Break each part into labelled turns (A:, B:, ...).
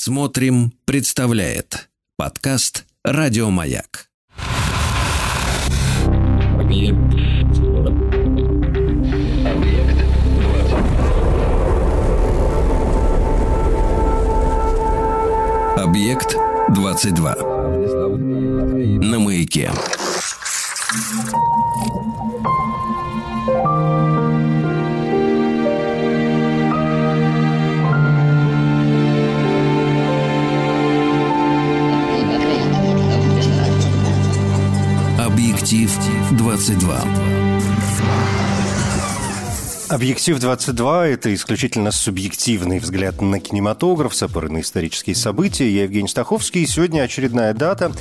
A: Смотрим, представляет подкаст Радиомаяк. Объект 22. На маяке. Объектив 22.
B: Объектив 22 – это исключительно субъективный взгляд на кинематограф, с на исторические события. Я Евгений Стаховский. И сегодня очередная дата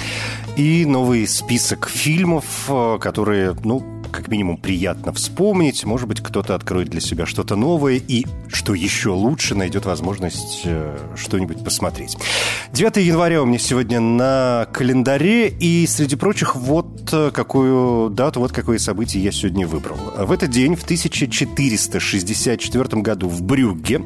B: и новый список фильмов, э, которые, ну, как минимум приятно вспомнить. Может быть, кто-то откроет для себя что-то новое и, что еще лучше, найдет возможность э, что-нибудь посмотреть. 9 января у меня сегодня на календаре, и среди прочих вот э, какую дату, вот какое событие я сегодня выбрал. В этот день, в 1464 году в Брюгге,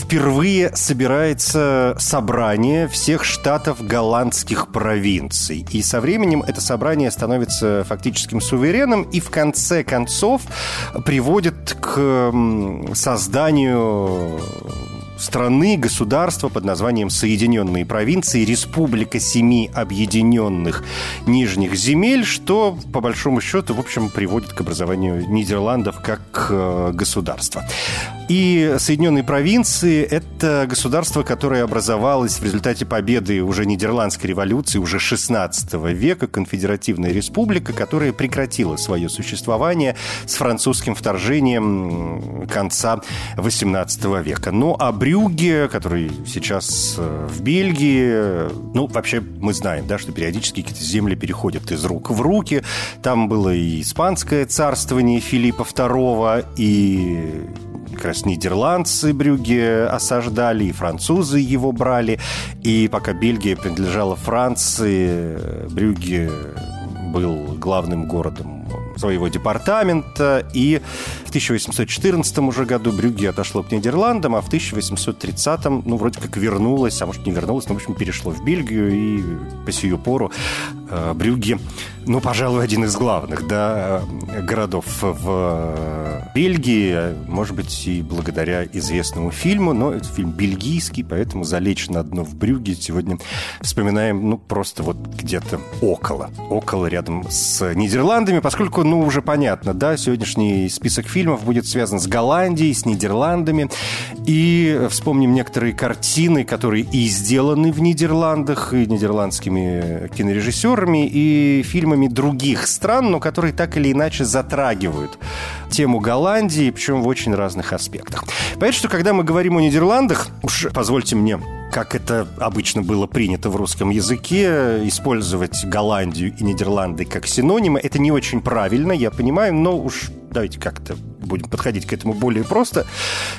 B: впервые собирается собрание всех штатов голландских провинций. И со временем это собрание становится фактическим сувереном и в конце концов приводит к созданию страны, государства под названием Соединенные провинции, Республика Семи Объединенных Нижних Земель, что, по большому счету, в общем, приводит к образованию Нидерландов как э, государства. И Соединенные провинции – это государство, которое образовалось в результате победы уже Нидерландской революции, уже 16 века, конфедеративная республика, которая прекратила свое существование с французским вторжением конца 18 века. Ну, а Брюгге, который сейчас э, в Бельгии, ну, вообще мы знаем, да, что периодически какие-то земли переходят из рук в руки. Там было и испанское царствование Филиппа II, и как раз нидерландцы Брюгге осаждали, и французы его брали. И пока Бельгия принадлежала Франции, Брюгге был главным городом своего департамента, и в 1814 уже году Брюгге отошло к Нидерландам, а в 1830 ну, вроде как вернулось, а может, не вернулось, но, в общем, перешло в Бельгию, и по сию пору Брюгге, ну, пожалуй, один из главных, да, городов в э, Бельгии, может быть, и благодаря известному фильму, но это фильм бельгийский, поэтому залечь на дно в Брюгге сегодня вспоминаем, ну, просто вот где-то около, около рядом с Нидерландами, поскольку ну, уже понятно, да, сегодняшний список фильмов будет связан с Голландией, с Нидерландами. И вспомним некоторые картины, которые и сделаны в Нидерландах, и нидерландскими кинорежиссерами, и фильмами других стран, но которые так или иначе затрагивают тему Голландии, причем в очень разных аспектах. Понятно, что когда мы говорим о Нидерландах, уж позвольте мне как это обычно было принято в русском языке, использовать Голландию и Нидерланды как синонимы. Это не очень правильно, я понимаю, но уж давайте как-то будем подходить к этому более просто,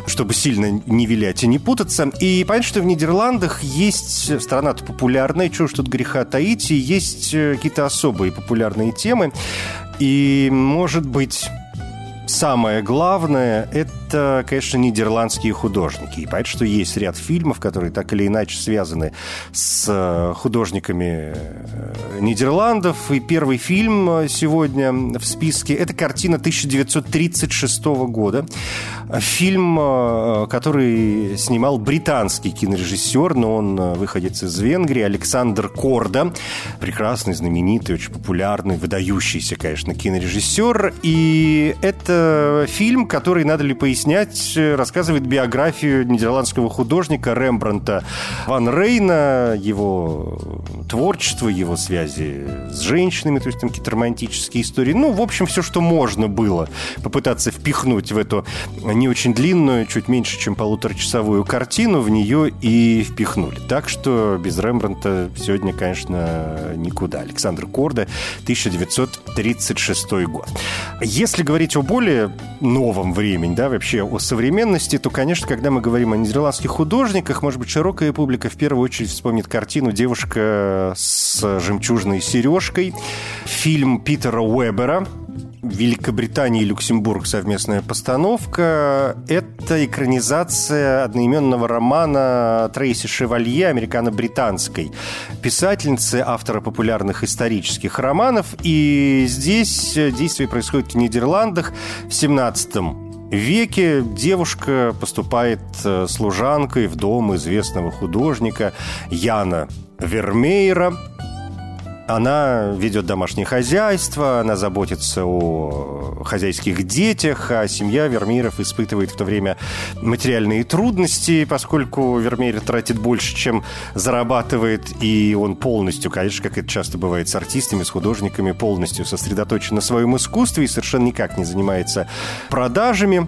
B: чтобы сильно не вилять и не путаться. И понятно, что в Нидерландах есть страна-то популярная, чего ж тут греха таить, и есть э, какие-то особые популярные темы. И, может быть, самое главное – это это, конечно, нидерландские художники. И понятно, что есть ряд фильмов, которые так или иначе связаны с э, художниками э, Нидерландов. И первый фильм сегодня в списке – это картина 1936 года. Фильм, э, который снимал британский кинорежиссер, но он выходец из Венгрии, Александр Корда. Прекрасный, знаменитый, очень популярный, выдающийся, конечно, кинорежиссер. И это фильм, который, надо ли пояснить, снять, э, рассказывает биографию нидерландского художника Рембранта Ван Рейна, его творчество, его связи с женщинами, то есть там какие-то романтические истории. Ну, в общем, все, что можно было попытаться впихнуть в эту не очень длинную, чуть меньше, чем полуторачасовую картину, в нее и впихнули. Так что без Рембранта сегодня, конечно, никуда. Александр Корда, 1936 год. Если говорить о более новом времени, да, вообще вообще о современности, то, конечно, когда мы говорим о нидерландских художниках, может быть, широкая публика в первую очередь вспомнит картину «Девушка с жемчужной сережкой», фильм Питера Уэбера, Великобритания и Люксембург совместная постановка. Это экранизация одноименного романа Трейси Шевалье, американо-британской писательницы, автора популярных исторических романов. И здесь действие происходит в Нидерландах в 17 веке девушка поступает э, служанкой в дом известного художника Яна Вермеера, она ведет домашнее хозяйство, она заботится о хозяйских детях, а семья Вермееров испытывает в то время материальные трудности, поскольку Вермеер тратит больше, чем зарабатывает, и он полностью, конечно, как это часто бывает с артистами, с художниками, полностью сосредоточен на своем искусстве и совершенно никак не занимается продажами.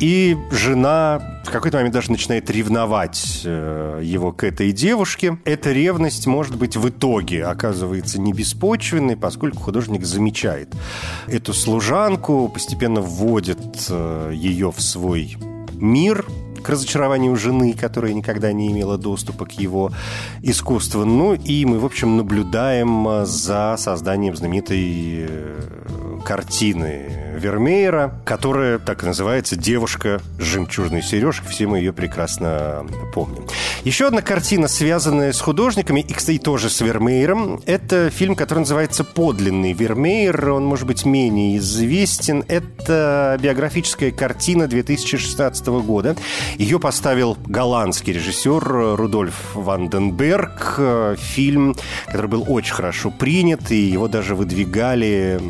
B: И жена в какой-то момент даже начинает ревновать э, его к этой девушке. Эта ревность, может быть, в итоге оказывается не беспочвенной, поскольку художник замечает эту служанку, постепенно вводит э, ее в свой мир, к разочарованию жены, которая никогда не имела доступа к его искусству. Ну и мы, в общем, наблюдаем э, за созданием знаменитой картины Вермеера, которая так и называется «Девушка с жемчужной сережкой». Все мы ее прекрасно помним. Еще одна картина, связанная с художниками, и, кстати, тоже с Вермеером, это фильм, который называется «Подлинный Вермеер». Он, может быть, менее известен. Это биографическая картина 2016 года. Ее поставил голландский режиссер Рудольф Ванденберг. Фильм, который был очень хорошо принят, и его даже выдвигали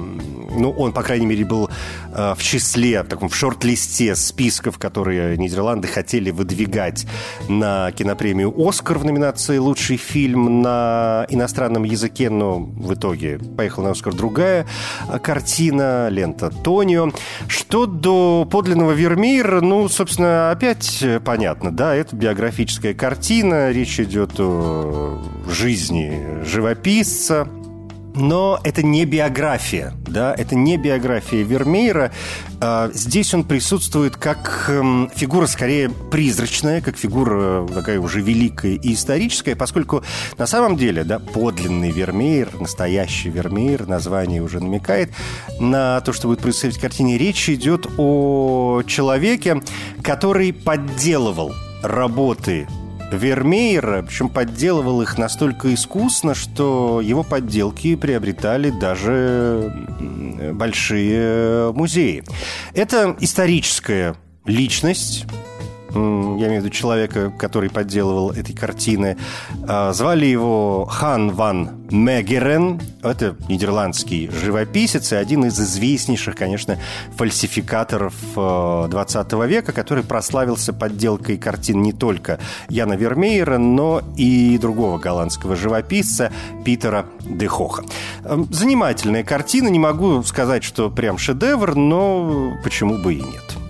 B: ну, он, по крайней мере, был э, в числе, в таком в шорт-листе списков, которые Нидерланды хотели выдвигать на кинопремию «Оскар» в номинации «Лучший фильм на иностранном языке», но в итоге поехала на «Оскар» другая э, картина, лента «Тонио». Что до подлинного Вермеера, ну, собственно, опять понятно, да, это биографическая картина, речь идет о жизни живописца, но это не биография, да, это не биография Вермеера. А, здесь он присутствует как эм, фигура скорее призрачная, как фигура такая уже великая и историческая, поскольку на самом деле, да, подлинный Вермеер, настоящий Вермеер, название уже намекает на то, что будет происходить в картине. Речь идет о человеке, который подделывал работы Вермеера, причем подделывал их настолько искусно, что его подделки приобретали даже большие музеи. Это историческая личность, я имею в виду человека, который подделывал эти картины. А, звали его Хан ван Мегерен. Это нидерландский живописец и один из известнейших, конечно, фальсификаторов 20 э, века, который прославился подделкой картин не только Яна Вермеера, но и другого голландского живописца Питера Дехоха. Занимательная картина. Не могу сказать, что прям шедевр, но почему бы и нет.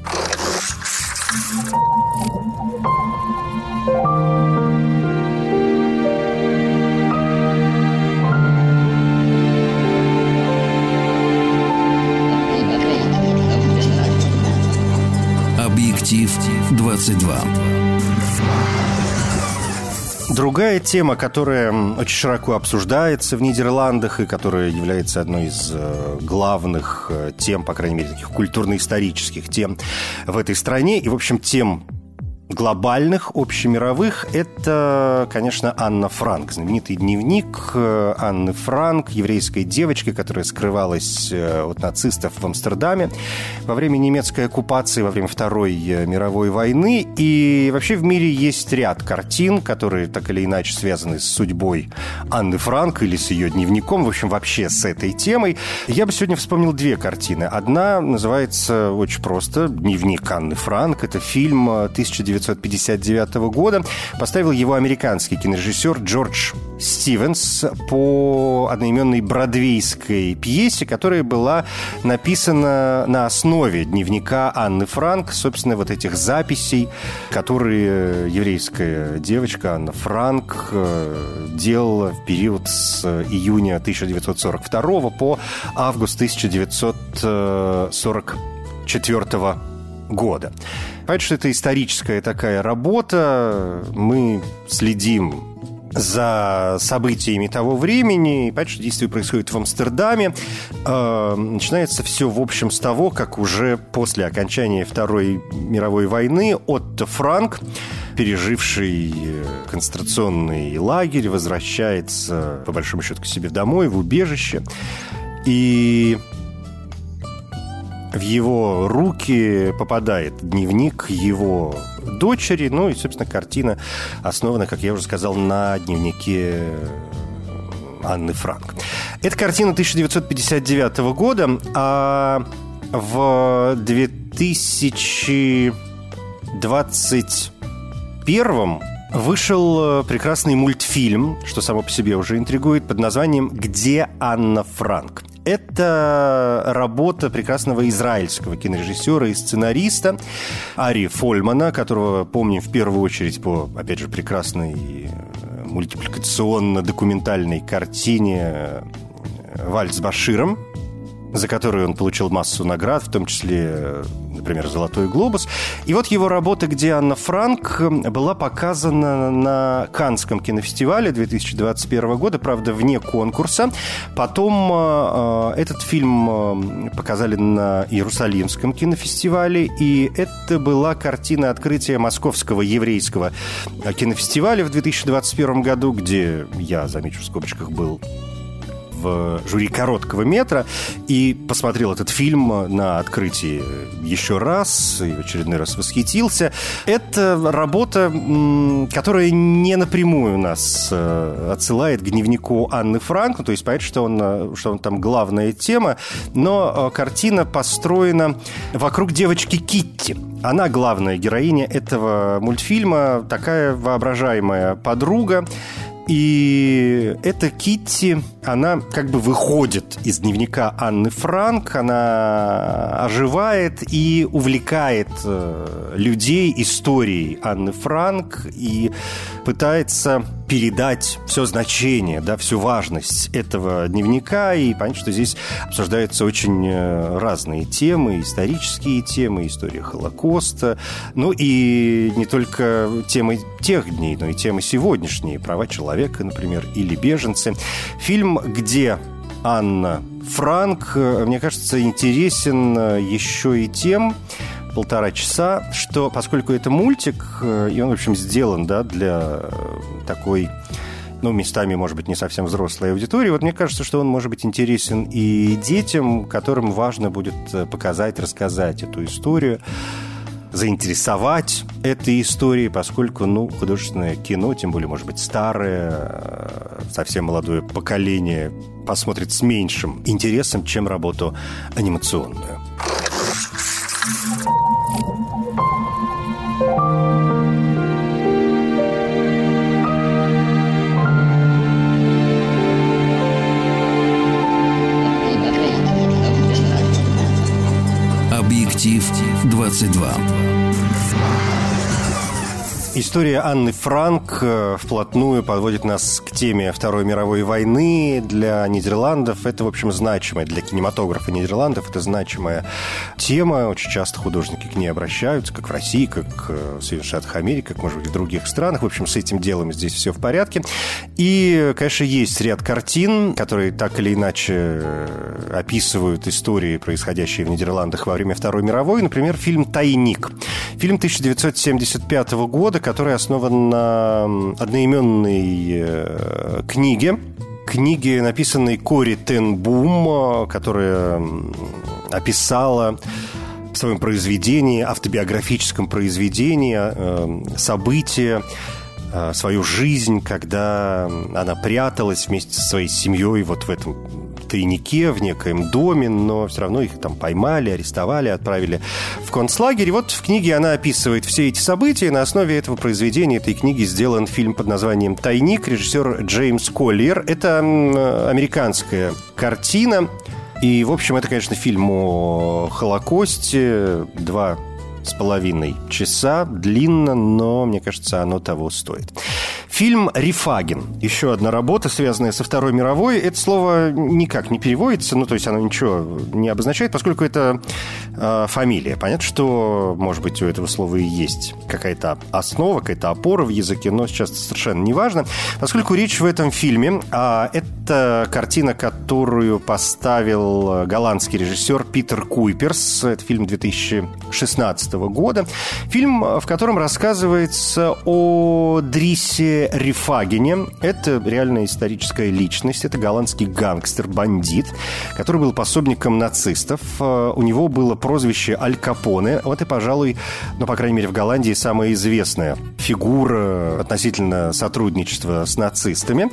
A: 22.
B: Другая тема, которая очень широко обсуждается в Нидерландах и которая является одной из э, главных э, тем, по крайней мере, таких культурно-исторических тем в этой стране, и, в общем, тем глобальных, общемировых, это, конечно, Анна Франк. Знаменитый дневник э, Анны Франк, еврейской девочки, которая скрывалась э, от нацистов в Амстердаме во время немецкой оккупации, во время Второй э, мировой войны. И вообще в мире есть ряд картин, которые так или иначе связаны с судьбой Анны Франк или с ее дневником, в общем, вообще с этой темой. Я бы сегодня вспомнил две картины. Одна называется очень просто «Дневник Анны Франк». Это фильм 19 1959 года. Поставил его американский кинорежиссер Джордж Стивенс по одноименной бродвейской пьесе, которая была написана на основе дневника Анны Франк, собственно, вот этих записей, которые еврейская девочка Анна Франк э, делала в период с июня 1942 по август 1944 года. Понятно, что это историческая такая работа. Мы следим за событиями того времени. И понятно, что действие происходит в Амстердаме. Э, начинается все, в общем, с того, как уже после окончания Второй мировой войны Отто Франк, переживший э, концентрационный лагерь, возвращается, по большому счету, к себе домой, в убежище. И в его руки попадает дневник его дочери. Ну и, собственно, картина основана, как я уже сказал, на дневнике Анны Франк. Это картина 1959 года, а в 2021 вышел прекрасный мультфильм, что само по себе уже интригует, под названием «Где Анна Франк?». Это работа прекрасного израильского кинорежиссера и сценариста Ари Фольмана, которого помним в первую очередь по, опять же, прекрасной э, мультипликационно-документальной картине э, «Вальс с Баширом», за которую он получил массу наград, в том числе, например, «Золотой глобус». И вот его работа, где Анна Франк была показана на Канском кинофестивале 2021 года, правда, вне конкурса. Потом э, этот фильм э, показали на Иерусалимском кинофестивале, и это была картина открытия Московского еврейского кинофестиваля в 2021 году, где я, замечу в скобочках, был жюри короткого метра и посмотрел этот фильм на открытии еще раз и в очередной раз восхитился. Это работа, которая не напрямую нас э, отсылает к дневнику Анны Франк, ну, то есть понятно, что он, э, что он там главная тема, но э, картина построена вокруг девочки Китти. Она главная героиня этого мультфильма, такая воображаемая подруга, и эта Китти, она как бы выходит из дневника Анны Франк, она оживает и увлекает э, людей историей Анны Франк и пытается передать все значение, да, всю важность этого дневника. И понятно, что здесь обсуждаются очень э, разные темы, исторические темы, история Холокоста, ну и не только темы тех дней, но и темы сегодняшние, права человека, например, или беженцы. Фильм, где Анна Франк, э, мне кажется, интересен э, еще и тем, полтора часа, что поскольку это мультик, э, и он, в общем, сделан да, для такой ну, местами, может быть, не совсем взрослой аудитории. Вот мне кажется, что он может быть интересен и детям, которым важно будет показать, рассказать эту историю заинтересовать этой историей, поскольку, ну, художественное кино, тем более, может быть, старое, э, совсем молодое поколение посмотрит с меньшим интересом, чем работу анимационную.
A: Объектив 22.
B: История Анны Франк э, вплотную подводит нас к теме Второй мировой войны. Для Нидерландов это, в общем, значимая, для кинематографа Нидерландов это значимая тема. Очень часто художники к ней обращаются, как в России, как э, в Соединенных Штатах Америки, как, может быть, в других странах. В общем, с этим делом здесь все в порядке. И, конечно, есть ряд картин, которые так или иначе э, описывают истории, происходящие в Нидерландах во время Второй мировой. Например, фильм «Тайник». Фильм 1975 года, который основан на одноименной э, книге, книге, написанной Кори Тенбум, которая описала в своем произведении, автобиографическом произведении, э, события, э, свою жизнь, когда она пряталась вместе со своей семьей вот в этом тайнике, в некоем доме, но все равно их там поймали, арестовали, отправили в концлагерь. И вот в книге она описывает все эти события. На основе этого произведения, этой книги, сделан фильм под названием «Тайник», режиссер Джеймс Коллиер. Это американская картина. И, в общем, это, конечно, фильм о Холокосте. Два с половиной часа. Длинно, но, мне кажется, оно того стоит. Фильм «Рифаген». Еще одна работа, связанная со Второй мировой. Это слово никак не переводится, ну, то есть оно ничего не обозначает, поскольку это э, фамилия. Понятно, что, может быть, у этого слова и есть какая-то основа, какая-то опора в языке, но сейчас совершенно не важно. Поскольку речь в этом фильме, а это картина, которую поставил голландский режиссер Питер Куйперс. Это фильм 2016 года. Фильм, в котором рассказывается о Дрисе Рифагине. Это реальная историческая личность. Это голландский гангстер, бандит, который был пособником нацистов. У него было прозвище Аль Капоне. Вот и, пожалуй, ну, по крайней мере, в Голландии самая известная фигура относительно сотрудничества с нацистами.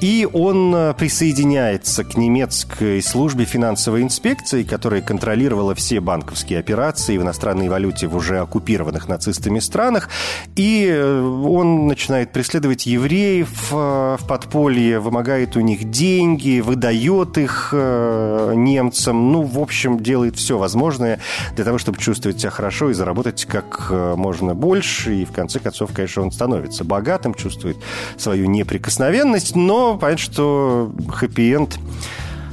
B: И он присоединяется к немецкой службе финансовой инспекции, которая контролировала все банковские операции в иностранной валюте в уже оккупированных нацистами странах. И э, он начинает преследовать евреев э, в подполье, вымогает у них деньги, выдает их э, немцам. Ну, в общем, делает все возможное для того, чтобы чувствовать себя хорошо и заработать как можно больше. И в конце концов, конечно, он становится богатым, чувствует свою неприкосновенность, но понятно, что хэппи-энд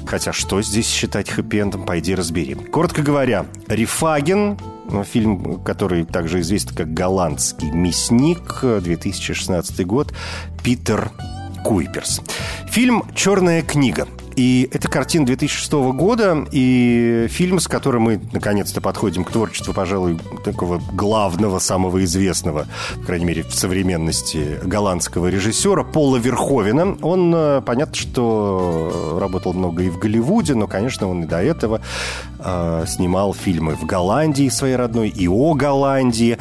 B: Хотя что здесь считать хэппи-эндом, пойди разбери. Коротко говоря, Рифаген, ну, фильм, который также известен как «Голландский мясник», 2016 год, Питер Куйперс. Фильм «Черная книга». И это картина 2006 года, и фильм, с которым мы наконец-то подходим к творчеству, пожалуй, такого главного, самого известного, по крайней мере, в современности голландского режиссера Пола Верховена. Он, э, понятно, что работал много и в Голливуде, но, конечно, он и до этого э, снимал фильмы в Голландии своей родной, и о Голландии.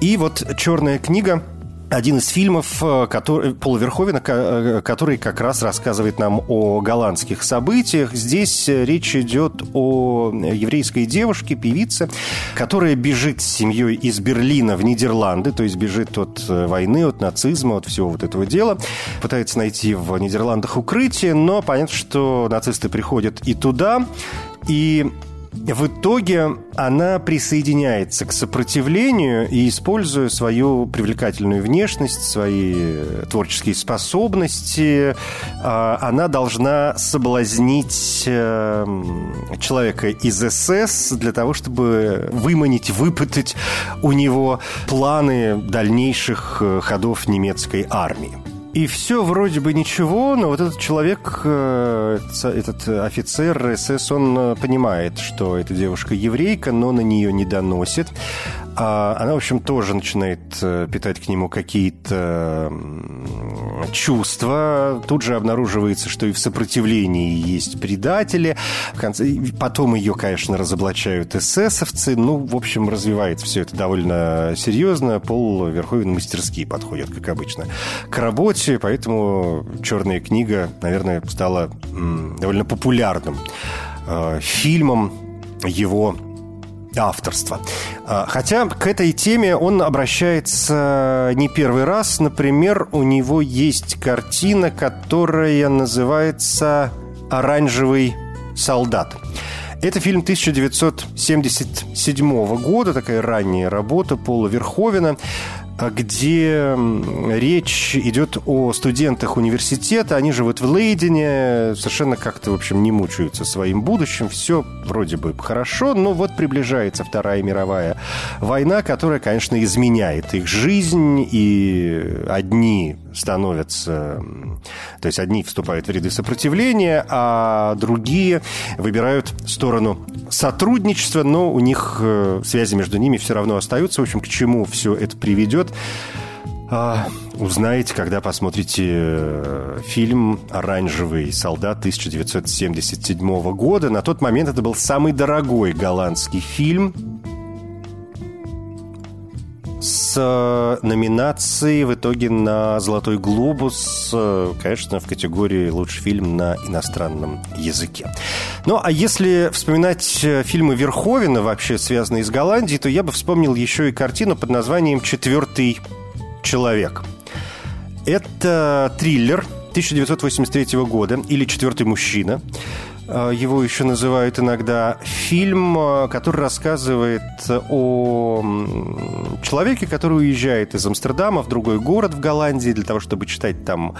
B: И вот «Черная книга» один из фильмов э, который, Пола Верховена, э, который как раз рассказывает нам о голландских событиях. Здесь э, речь идет о еврейской девушке, певице, которая бежит с семьей из Берлина в Нидерланды, то есть бежит от войны, от нацизма, от всего вот этого дела. Пытается найти в Нидерландах укрытие, но понятно, что нацисты приходят и туда, и в итоге она присоединяется к сопротивлению и, используя свою привлекательную внешность, свои творческие способности, а, она должна соблазнить эм, человека из СС для того, чтобы выманить, выпытать у него планы дальнейших э, ходов немецкой армии. И все вроде бы ничего, но вот этот человек, э, этот офицер СС, он э, понимает, что эта девушка еврейка, но на нее не доносит. А она, в общем, тоже начинает э, питать к нему какие-то чувства. Тут же обнаруживается, что и в сопротивлении есть предатели. В конце... Потом ее, конечно, разоблачают эсэсовцы. Ну, в общем, развивается все это довольно серьезно. Пол Верховен мастерски подходит, как обычно, к работе. Поэтому «Черная книга», наверное, стала довольно популярным э, фильмом его авторства. А, хотя к этой теме он обращается не первый раз. Например, у него есть картина, которая называется «Оранжевый солдат». Это фильм 1977 года, такая ранняя работа Пола Верховена. А где речь идет о студентах университета. Они живут в Лейдене, совершенно как-то, в общем, не мучаются своим будущим. Все вроде бы хорошо, но вот приближается Вторая мировая война, которая, конечно, изменяет их жизнь, и одни становятся... То есть одни вступают в ряды сопротивления, а другие выбирают сторону сотрудничества, но у них э, связи между ними все равно остаются. В общем, к чему все это приведет, а, узнаете, когда посмотрите э, фильм «Оранжевый солдат» 1977 года. На тот момент это был самый дорогой голландский фильм с э, номинацией в итоге на «Золотой глобус», э, конечно, в категории «Лучший фильм на иностранном языке». Ну, а если вспоминать э, фильмы Верховина, вообще связанные с Голландией, то я бы вспомнил еще и картину под названием «Четвертый человек». Это триллер 1983 года или «Четвертый мужчина», его еще называют иногда, фильм, э, который рассказывает о человеке, который уезжает из Амстердама в другой город в Голландии для того, чтобы читать там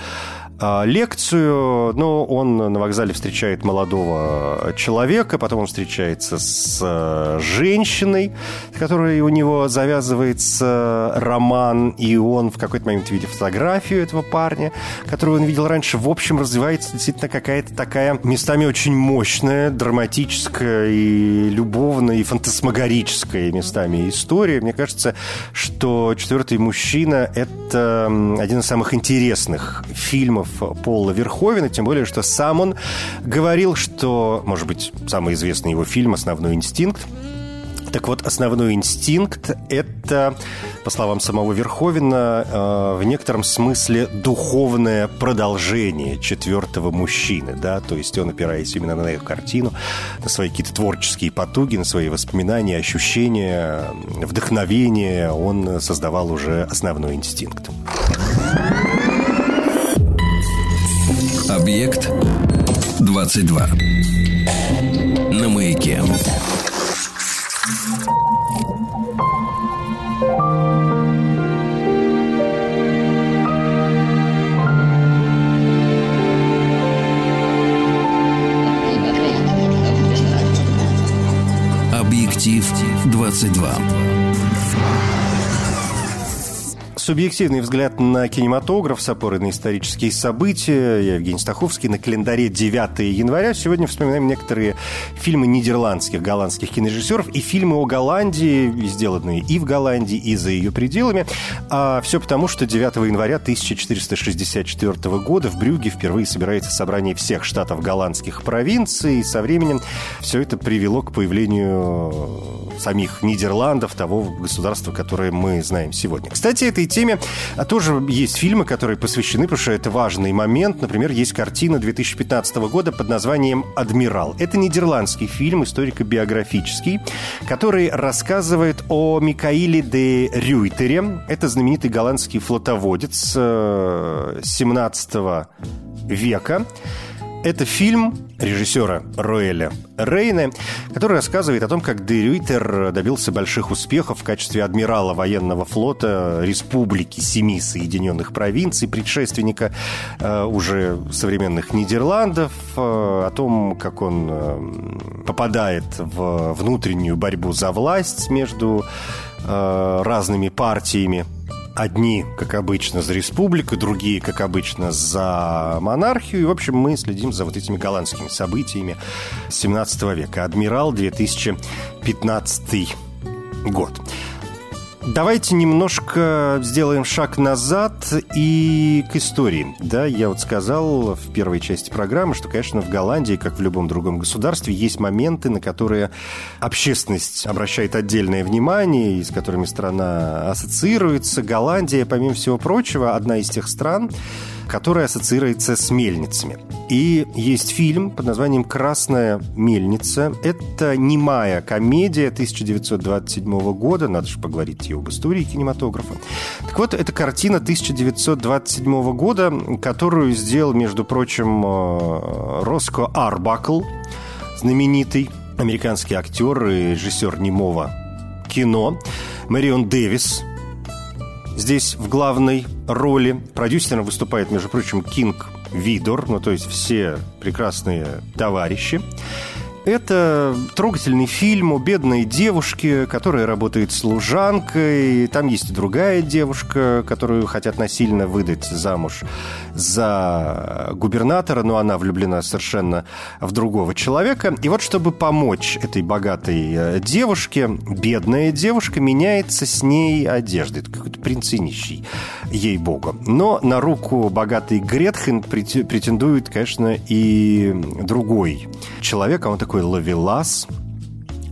B: лекцию, но он на вокзале встречает молодого человека, потом он встречается с э, женщиной, с которой у него завязывается роман, и он в какой-то момент видит фотографию этого парня, которую он видел раньше. В общем, развивается действительно какая-то такая местами очень мощная, драматическая и любовная, и фантасмагорическая местами история. Мне кажется, что «Четвертый мужчина» — это один из самых интересных фильмов Пола Верховена, тем более, что сам он говорил, что, может быть, самый известный его фильм «Основной инстинкт», так вот, основной инстинкт – это, по словам самого Верховина, э, в некотором смысле духовное продолжение четвертого мужчины, да, то есть он, опираясь именно на эту картину, на свои какие-то творческие потуги, на свои воспоминания, ощущения, вдохновение, он создавал уже основной инстинкт.
A: Объект 22. На маяке. Объектив 22.
B: Субъективный взгляд на кинематограф с опорой на исторические события. Я Евгений Стаховский. На календаре 9 января. Сегодня вспоминаем некоторые фильмы нидерландских, голландских кинорежиссеров и фильмы о Голландии, сделанные и в Голландии, и за ее пределами. А все потому, что 9 января 1464 года в Брюге впервые собирается собрание всех штатов голландских провинций. И со временем все это привело к появлению самих Нидерландов, того государства, которое мы знаем сегодня. Кстати, этой теме. А тоже есть фильмы, которые посвящены, потому что это важный момент. Например, есть картина 2015 года под названием «Адмирал». Это нидерландский фильм, историко-биографический, который рассказывает о Микаиле де Рюйтере. Это знаменитый голландский флотоводец 17 э, века. Это фильм режиссера Роэля Рейна, который рассказывает о том, как Де добился больших успехов в качестве адмирала военного флота Республики Семи Соединенных Провинций, предшественника э, уже современных Нидерландов, э, о том, как он э, попадает в внутреннюю борьбу за власть между э, разными партиями Одни, как обычно, за республику, другие, как обычно, за монархию. И, в общем, мы следим за вот этими голландскими событиями 17 века. Адмирал 2015 год. Давайте немножко сделаем шаг назад и к истории. Да, я вот сказал в первой части программы, что, конечно, в Голландии, как в любом другом государстве, есть моменты, на которые общественность обращает отдельное внимание, и с которыми страна ассоциируется. Голландия, помимо всего прочего, одна из тех стран, которая ассоциируется с мельницами. И есть фильм под названием «Красная мельница». Это немая комедия 1927 года. Надо же поговорить и об истории кинематографа. Так вот, это картина 1927 года, которую сделал, между прочим, э, Роско Арбакл, знаменитый американский актер и режиссер немого кино. Мэрион Дэвис, здесь в главной роли. Продюсером выступает, между прочим, Кинг Видор, ну то есть все прекрасные товарищи. Это трогательный фильм о бедной девушке, которая работает служанкой. Там есть и другая девушка, которую хотят насильно выдать замуж за губернатора, но она влюблена совершенно в другого человека. И вот чтобы помочь этой богатой э, девушке, бедная девушка меняется с ней одеждой. Это какой-то принц ей-богу. Но на руку богатой Гретхен претендует, конечно, и другой человек, а он такой такой ловелас,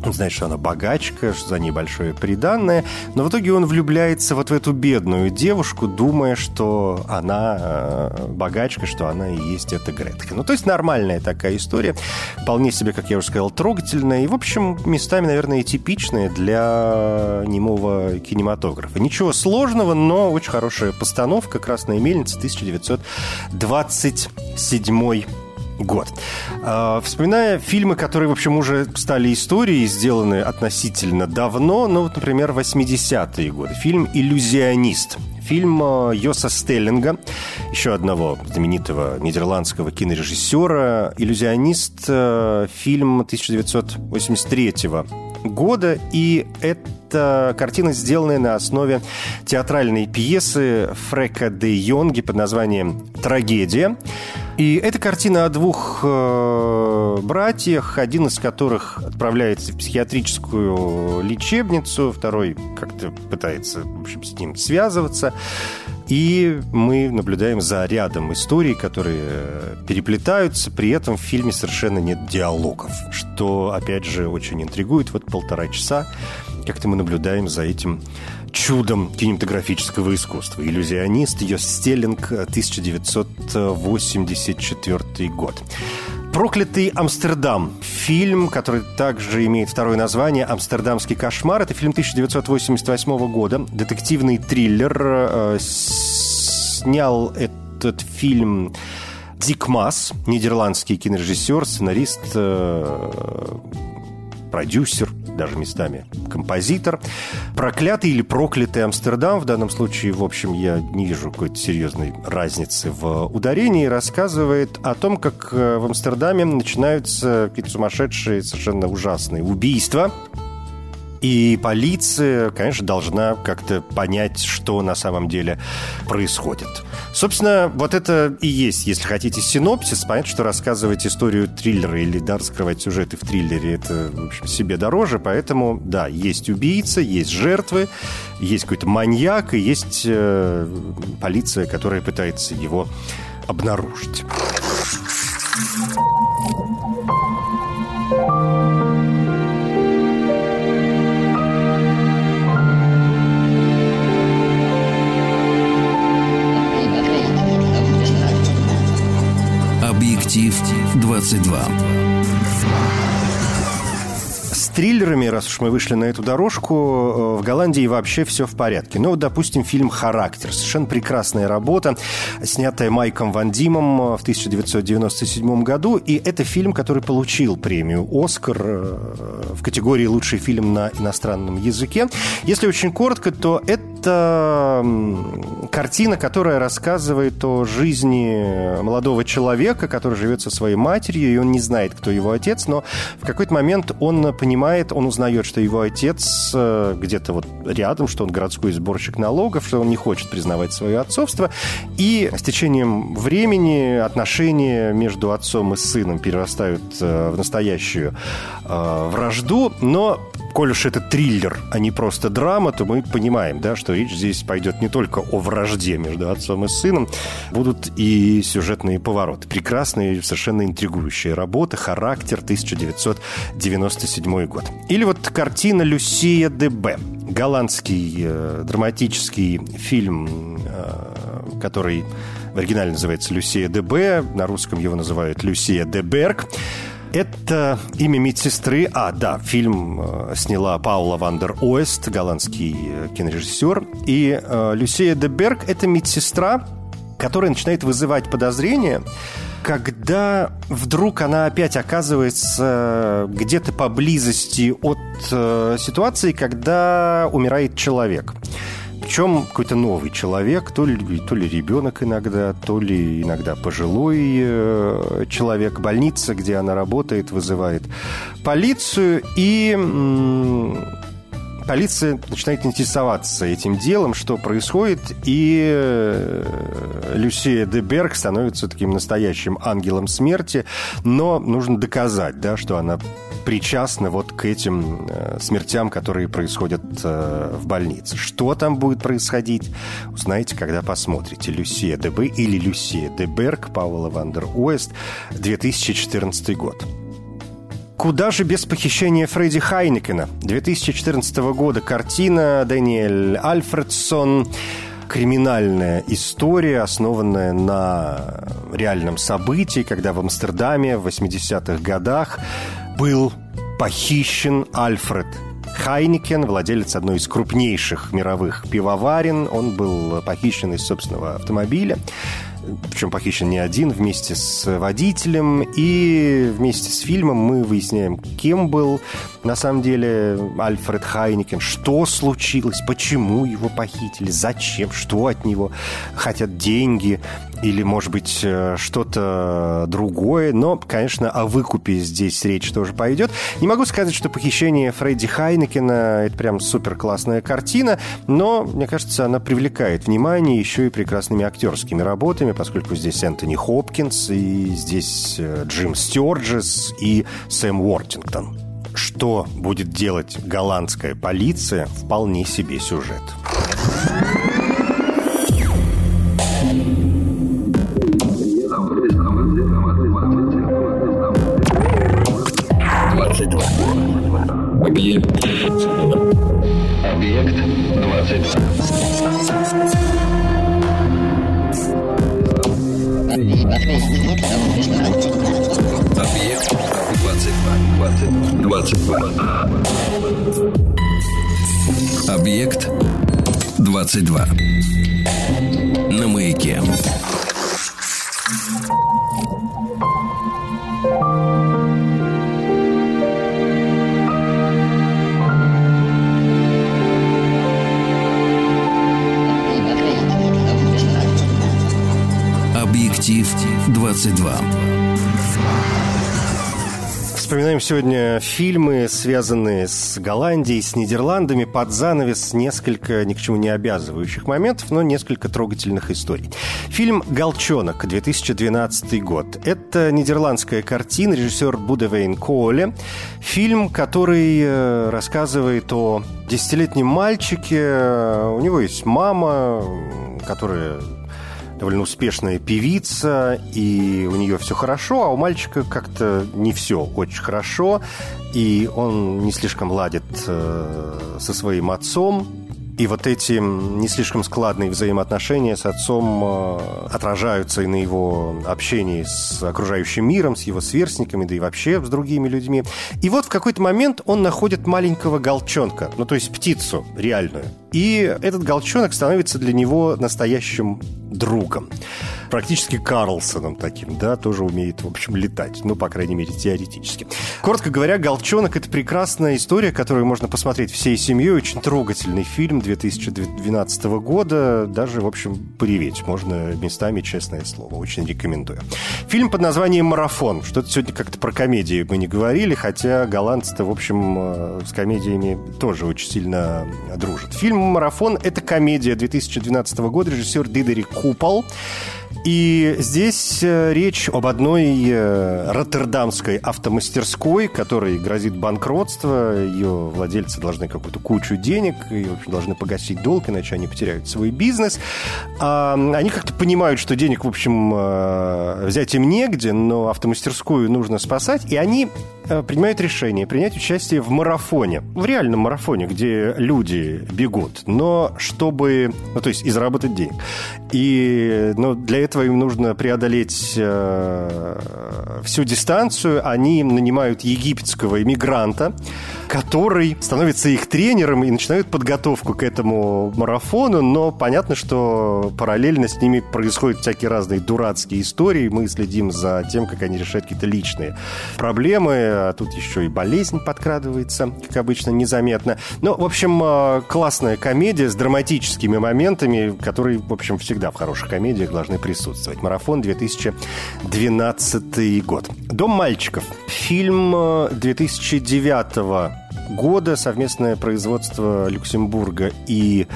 B: он знает, что она богачка, что за ней большое приданное, но в итоге он влюбляется вот в эту бедную девушку, думая, что она э, богачка, что она и есть эта Гретхен. Ну, то есть нормальная такая история, вполне себе, как я уже сказал, трогательная. И, в общем, местами, наверное, типичная для немого кинематографа. Ничего сложного, но очень хорошая постановка. «Красная мельница» 1927 год. А, вспоминая фильмы, которые, в общем, уже стали историей, сделаны относительно давно, ну, вот, например, 80-е годы. Фильм «Иллюзионист». Фильм а, Йоса Стеллинга, еще одного знаменитого нидерландского кинорежиссера. «Иллюзионист» а, – фильм 1983 года, и это картина, сделанная на основе театральной пьесы Фрека де Йонги под названием «Трагедия». И это картина о двух э, братьях, один из которых отправляется в психиатрическую лечебницу, второй как-то пытается, в общем, с ним связываться. И мы наблюдаем за рядом историй, которые переплетаются, при этом в фильме совершенно нет диалогов, что, опять же, очень интригует. Вот полтора часа как-то мы наблюдаем за этим чудом кинематографического искусства. «Иллюзионист», ее стеллинг, 1984 год. «Проклятый Амстердам». Фильм, который также имеет второе название «Амстердамский кошмар». Это фильм 1988 года. Детективный триллер. Э, снял этот фильм Дик Масс, нидерландский кинорежиссер, сценарист, э, продюсер, даже местами композитор. Проклятый или проклятый Амстердам, в данном случае, в общем, я не вижу какой-то серьезной разницы в ударении, рассказывает о том, как э, в Амстердаме начинаются какие-то сумасшедшие, совершенно ужасные убийства, и полиция, конечно, должна как-то понять, что на самом деле происходит. Собственно, вот это и есть, если хотите, синопсис. Понятно, что рассказывать историю триллера или да, раскрывать сюжеты в триллере, это, в общем, себе дороже. Поэтому, да, есть убийца, есть жертвы, есть какой-то маньяк, и есть э, полиция, которая пытается его обнаружить.
A: 22
B: триллерами, раз уж мы вышли на эту дорожку, э, в Голландии вообще все в порядке. Ну, вот, допустим, фильм «Характер». Совершенно прекрасная работа, снятая Майком Ван Димом э, в 1997 году. И это фильм, который получил премию «Оскар» э, в категории «Лучший фильм на иностранном языке». Если очень коротко, то это картина, которая рассказывает о жизни молодого человека, который живет со своей матерью, и он не знает, кто его отец, но в какой-то момент он понимает, понимает, он узнает, что его отец э, где-то вот рядом, что он городской сборщик налогов, что он не хочет признавать свое отцовство. И с течением времени отношения между отцом и сыном перерастают э, в настоящую э, вражду. Но коль уж это триллер, а не просто драма, то мы понимаем, да, что речь здесь пойдет не только о вражде между отцом и сыном, будут и сюжетные повороты. Прекрасная, совершенно интригующая работа, характер 1997 год. Или вот картина Люсия ДБ. Голландский э, драматический фильм, э, который в оригинале называется «Люсия де Б», на русском его называют «Люсия де Берг». Это имя медсестры. А, да, фильм э, сняла Паула ван дер Уст, голландский э, кинорежиссер. И э, Люсия де Берг – это медсестра, которая начинает вызывать подозрения, когда вдруг она опять оказывается где-то поблизости от э, ситуации, когда умирает человек. Причем какой-то новый человек, то ли, то ли ребенок иногда, то ли иногда пожилой э, человек. Больница, где она работает, вызывает полицию. И полиция начинает интересоваться этим делом, что происходит, и э, Люсия де Берг становится таким настоящим ангелом смерти, но нужно доказать, да, что она причастна вот к этим э, смертям, которые происходят э, в больнице. Что там будет происходить, узнаете, когда посмотрите. Люсия де Б или Люсия де Берг, Паула ван дер Уст, 2014 год. Куда же без похищения Фредди Хайнекена? 2014 года картина Дэниэль Альфредсон криминальная история, основанная на реальном событии, когда в Амстердаме в 80-х годах был похищен Альфред Хайнекен, владелец одной из крупнейших мировых пивоварен. Он был похищен из собственного автомобиля причем похищен не один, вместе с водителем. И вместе с фильмом мы выясняем, кем был на самом деле Альфред Хайнекен, что случилось, почему его похитили, зачем, что от него хотят деньги или, может быть, э, что-то другое. Но, конечно, о выкупе здесь речь тоже пойдет. Не могу сказать, что похищение Фредди Хайнекена – это прям супер классная картина, но, мне кажется, она привлекает внимание еще и прекрасными актерскими работами, поскольку здесь Энтони Хопкинс, и здесь э, Джим Стюарджес и Сэм Уортингтон. Что будет делать голландская полиция, вполне себе сюжет.
A: Объект. Объект 22. Объект 22. 22. Объект 22. На маяке. 22.
B: Вспоминаем сегодня фильмы, связанные с Голландией, с Нидерландами, под занавес несколько ни к чему не обязывающих моментов, но несколько трогательных историй. Фильм «Голчонок», 2012 год. Это нидерландская картина, режиссер Будевейн Кооле. Фильм, который э, рассказывает о десятилетнем мальчике. У него есть мама, которая довольно успешная певица, и у нее все хорошо, а у мальчика как-то не все очень хорошо, и он не слишком ладит э, со своим отцом, и вот эти не слишком складные взаимоотношения с отцом э, отражаются и на его общении с окружающим миром, с его сверстниками, да и вообще с другими людьми. И вот в какой-то момент он находит маленького голчонка, ну то есть птицу реальную. И этот голчонок становится для него настоящим другом. Практически Карлсоном таким, да, тоже умеет, в общем, летать. Ну, по крайней мере, теоретически. Коротко говоря, «Голчонок» — это прекрасная история, которую можно посмотреть всей семьей. Очень трогательный фильм 2012 года. Даже, в общем, пореветь можно местами, честное слово. Очень рекомендую. Фильм под названием «Марафон». Что-то сегодня как-то про комедии мы не говорили, хотя голландцы-то, в общем, э, с комедиями тоже очень сильно дружат. Фильм «Марафон» — это комедия 2012 года, режиссер Дидери Купол. И здесь э, речь об одной э, роттердамской автомастерской, которой грозит банкротство. Ее владельцы должны какую-то кучу денег и, в общем, должны погасить долг, иначе они потеряют свой бизнес. А, они как-то понимают, что денег, в общем, э, взять им негде, но автомастерскую нужно спасать, и они принимают решение принять участие в марафоне, в реальном марафоне, где люди бегут, но чтобы, ну, то есть и заработать денег. И, но для этого им нужно преодолеть э, всю дистанцию. Они нанимают египетского иммигранта, который становится их тренером и начинают подготовку к этому марафону. Но понятно, что параллельно с ними происходят всякие разные дурацкие истории. Мы следим за тем, как они решают какие-то личные проблемы. А тут еще и болезнь подкрадывается, как обычно, незаметно. Но, в общем, э, классная комедия с драматическими моментами, которые, в общем, всегда в хороших комедиях должны присутствовать. Марафон 2012 год. «Дом мальчиков». Фильм 2009 э, года совместное производство Люксембурга и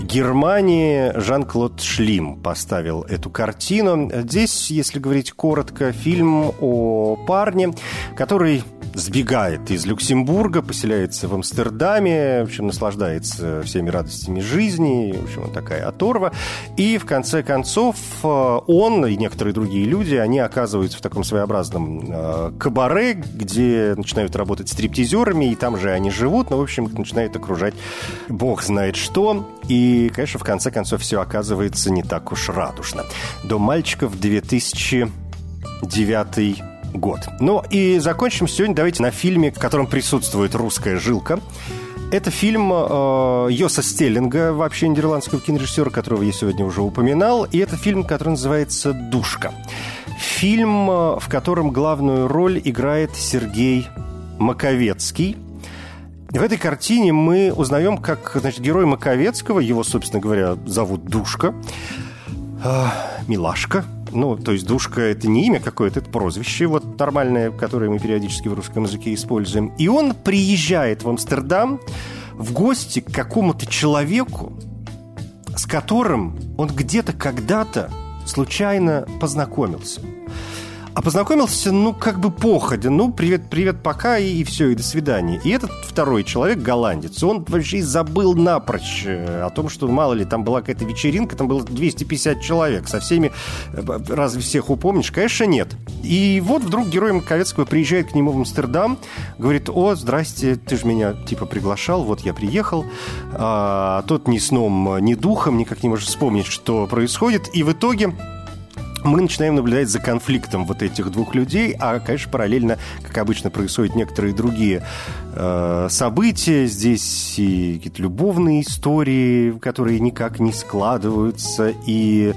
B: Германии. Жан-Клод Шлим поставил эту картину. Здесь, если говорить коротко, фильм о парне, который сбегает из Люксембурга, поселяется в Амстердаме, в общем, наслаждается всеми радостями жизни, в общем, он такая оторва. И в конце концов э, он и некоторые другие люди, они оказываются в таком своеобразном э, кабаре, где начинают работать стриптизерами, и там же они живут, но, в общем, начинает окружать бог знает что. И, конечно, в конце концов все оказывается не так уж радужно. До мальчиков 2009 год. Ну и закончим сегодня давайте на фильме, в котором присутствует русская жилка. Это фильм э, Йоса Стеллинга, вообще нидерландского кинорежиссера, которого я сегодня уже упоминал. И это фильм, который называется «Душка». Фильм, э, в котором главную роль играет Сергей Маковецкий. В этой картине мы узнаем, как значит, герой Маковецкого, его, собственно говоря, зовут Душка, э, Милашка, ну, то есть Душка – это не имя какое-то, это прозвище, вот нормальное, которое мы периодически в русском языке используем. И он приезжает в Амстердам в гости к какому-то человеку, с которым он где-то когда-то случайно познакомился – а познакомился, ну, как бы походя. Ну, привет, привет, пока, и, и все, и до свидания. И этот второй человек, голландец, он вообще забыл напрочь э, о том, что, мало ли, там была какая-то вечеринка, там было 250 человек. Со всеми, э, разве всех упомнишь? Конечно, нет. И вот вдруг герой Маковецкого приезжает к нему в Амстердам, говорит, о, здрасте, ты же меня, типа, приглашал, вот я приехал. А тот ни сном, ни духом никак не может вспомнить, что происходит. И в итоге мы начинаем наблюдать за конфликтом вот этих двух людей, а, конечно, параллельно, как обычно, происходят некоторые другие э, события. Здесь и какие-то любовные истории, которые никак не складываются, и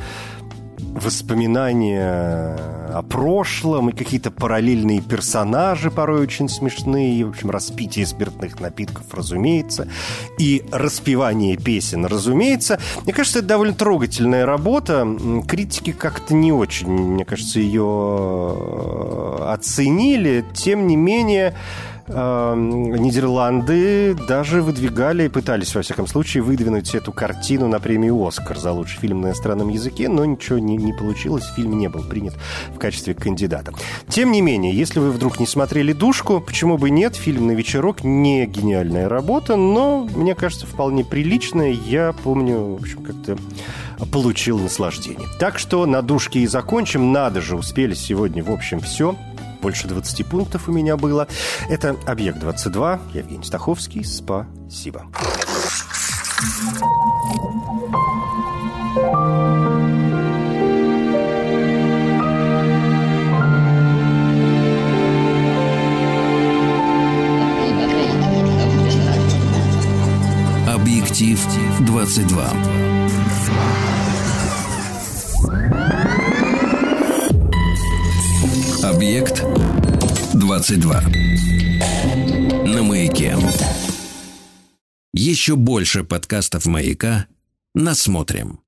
B: воспоминания о прошлом и какие-то параллельные персонажи порой очень смешные, в общем, распитие спиртных напитков, разумеется, и распевание песен, разумеется. Мне кажется, это довольно трогательная работа. Критики как-то не очень, мне кажется, ее э, оценили. Тем не менее, Эм, Нидерланды даже выдвигали, пытались, во всяком случае, выдвинуть эту картину на премию «Оскар» за лучший фильм на иностранном языке, но ничего не, не получилось, фильм не был принят в качестве кандидата. Тем не менее, если вы вдруг не смотрели «Душку», почему бы нет, фильм «На вечерок» не гениальная работа, но, мне кажется, вполне приличная. Я помню, в общем, как-то получил наслаждение. Так что на «Душке» и закончим. Надо же, успели сегодня, в общем, все больше 20 пунктов у меня было. Это «Объект-22». Евгений Стаховский. Спасибо.
A: Объектив 22. Объект 22. На маяке. Еще больше подкастов маяка. Насмотрим.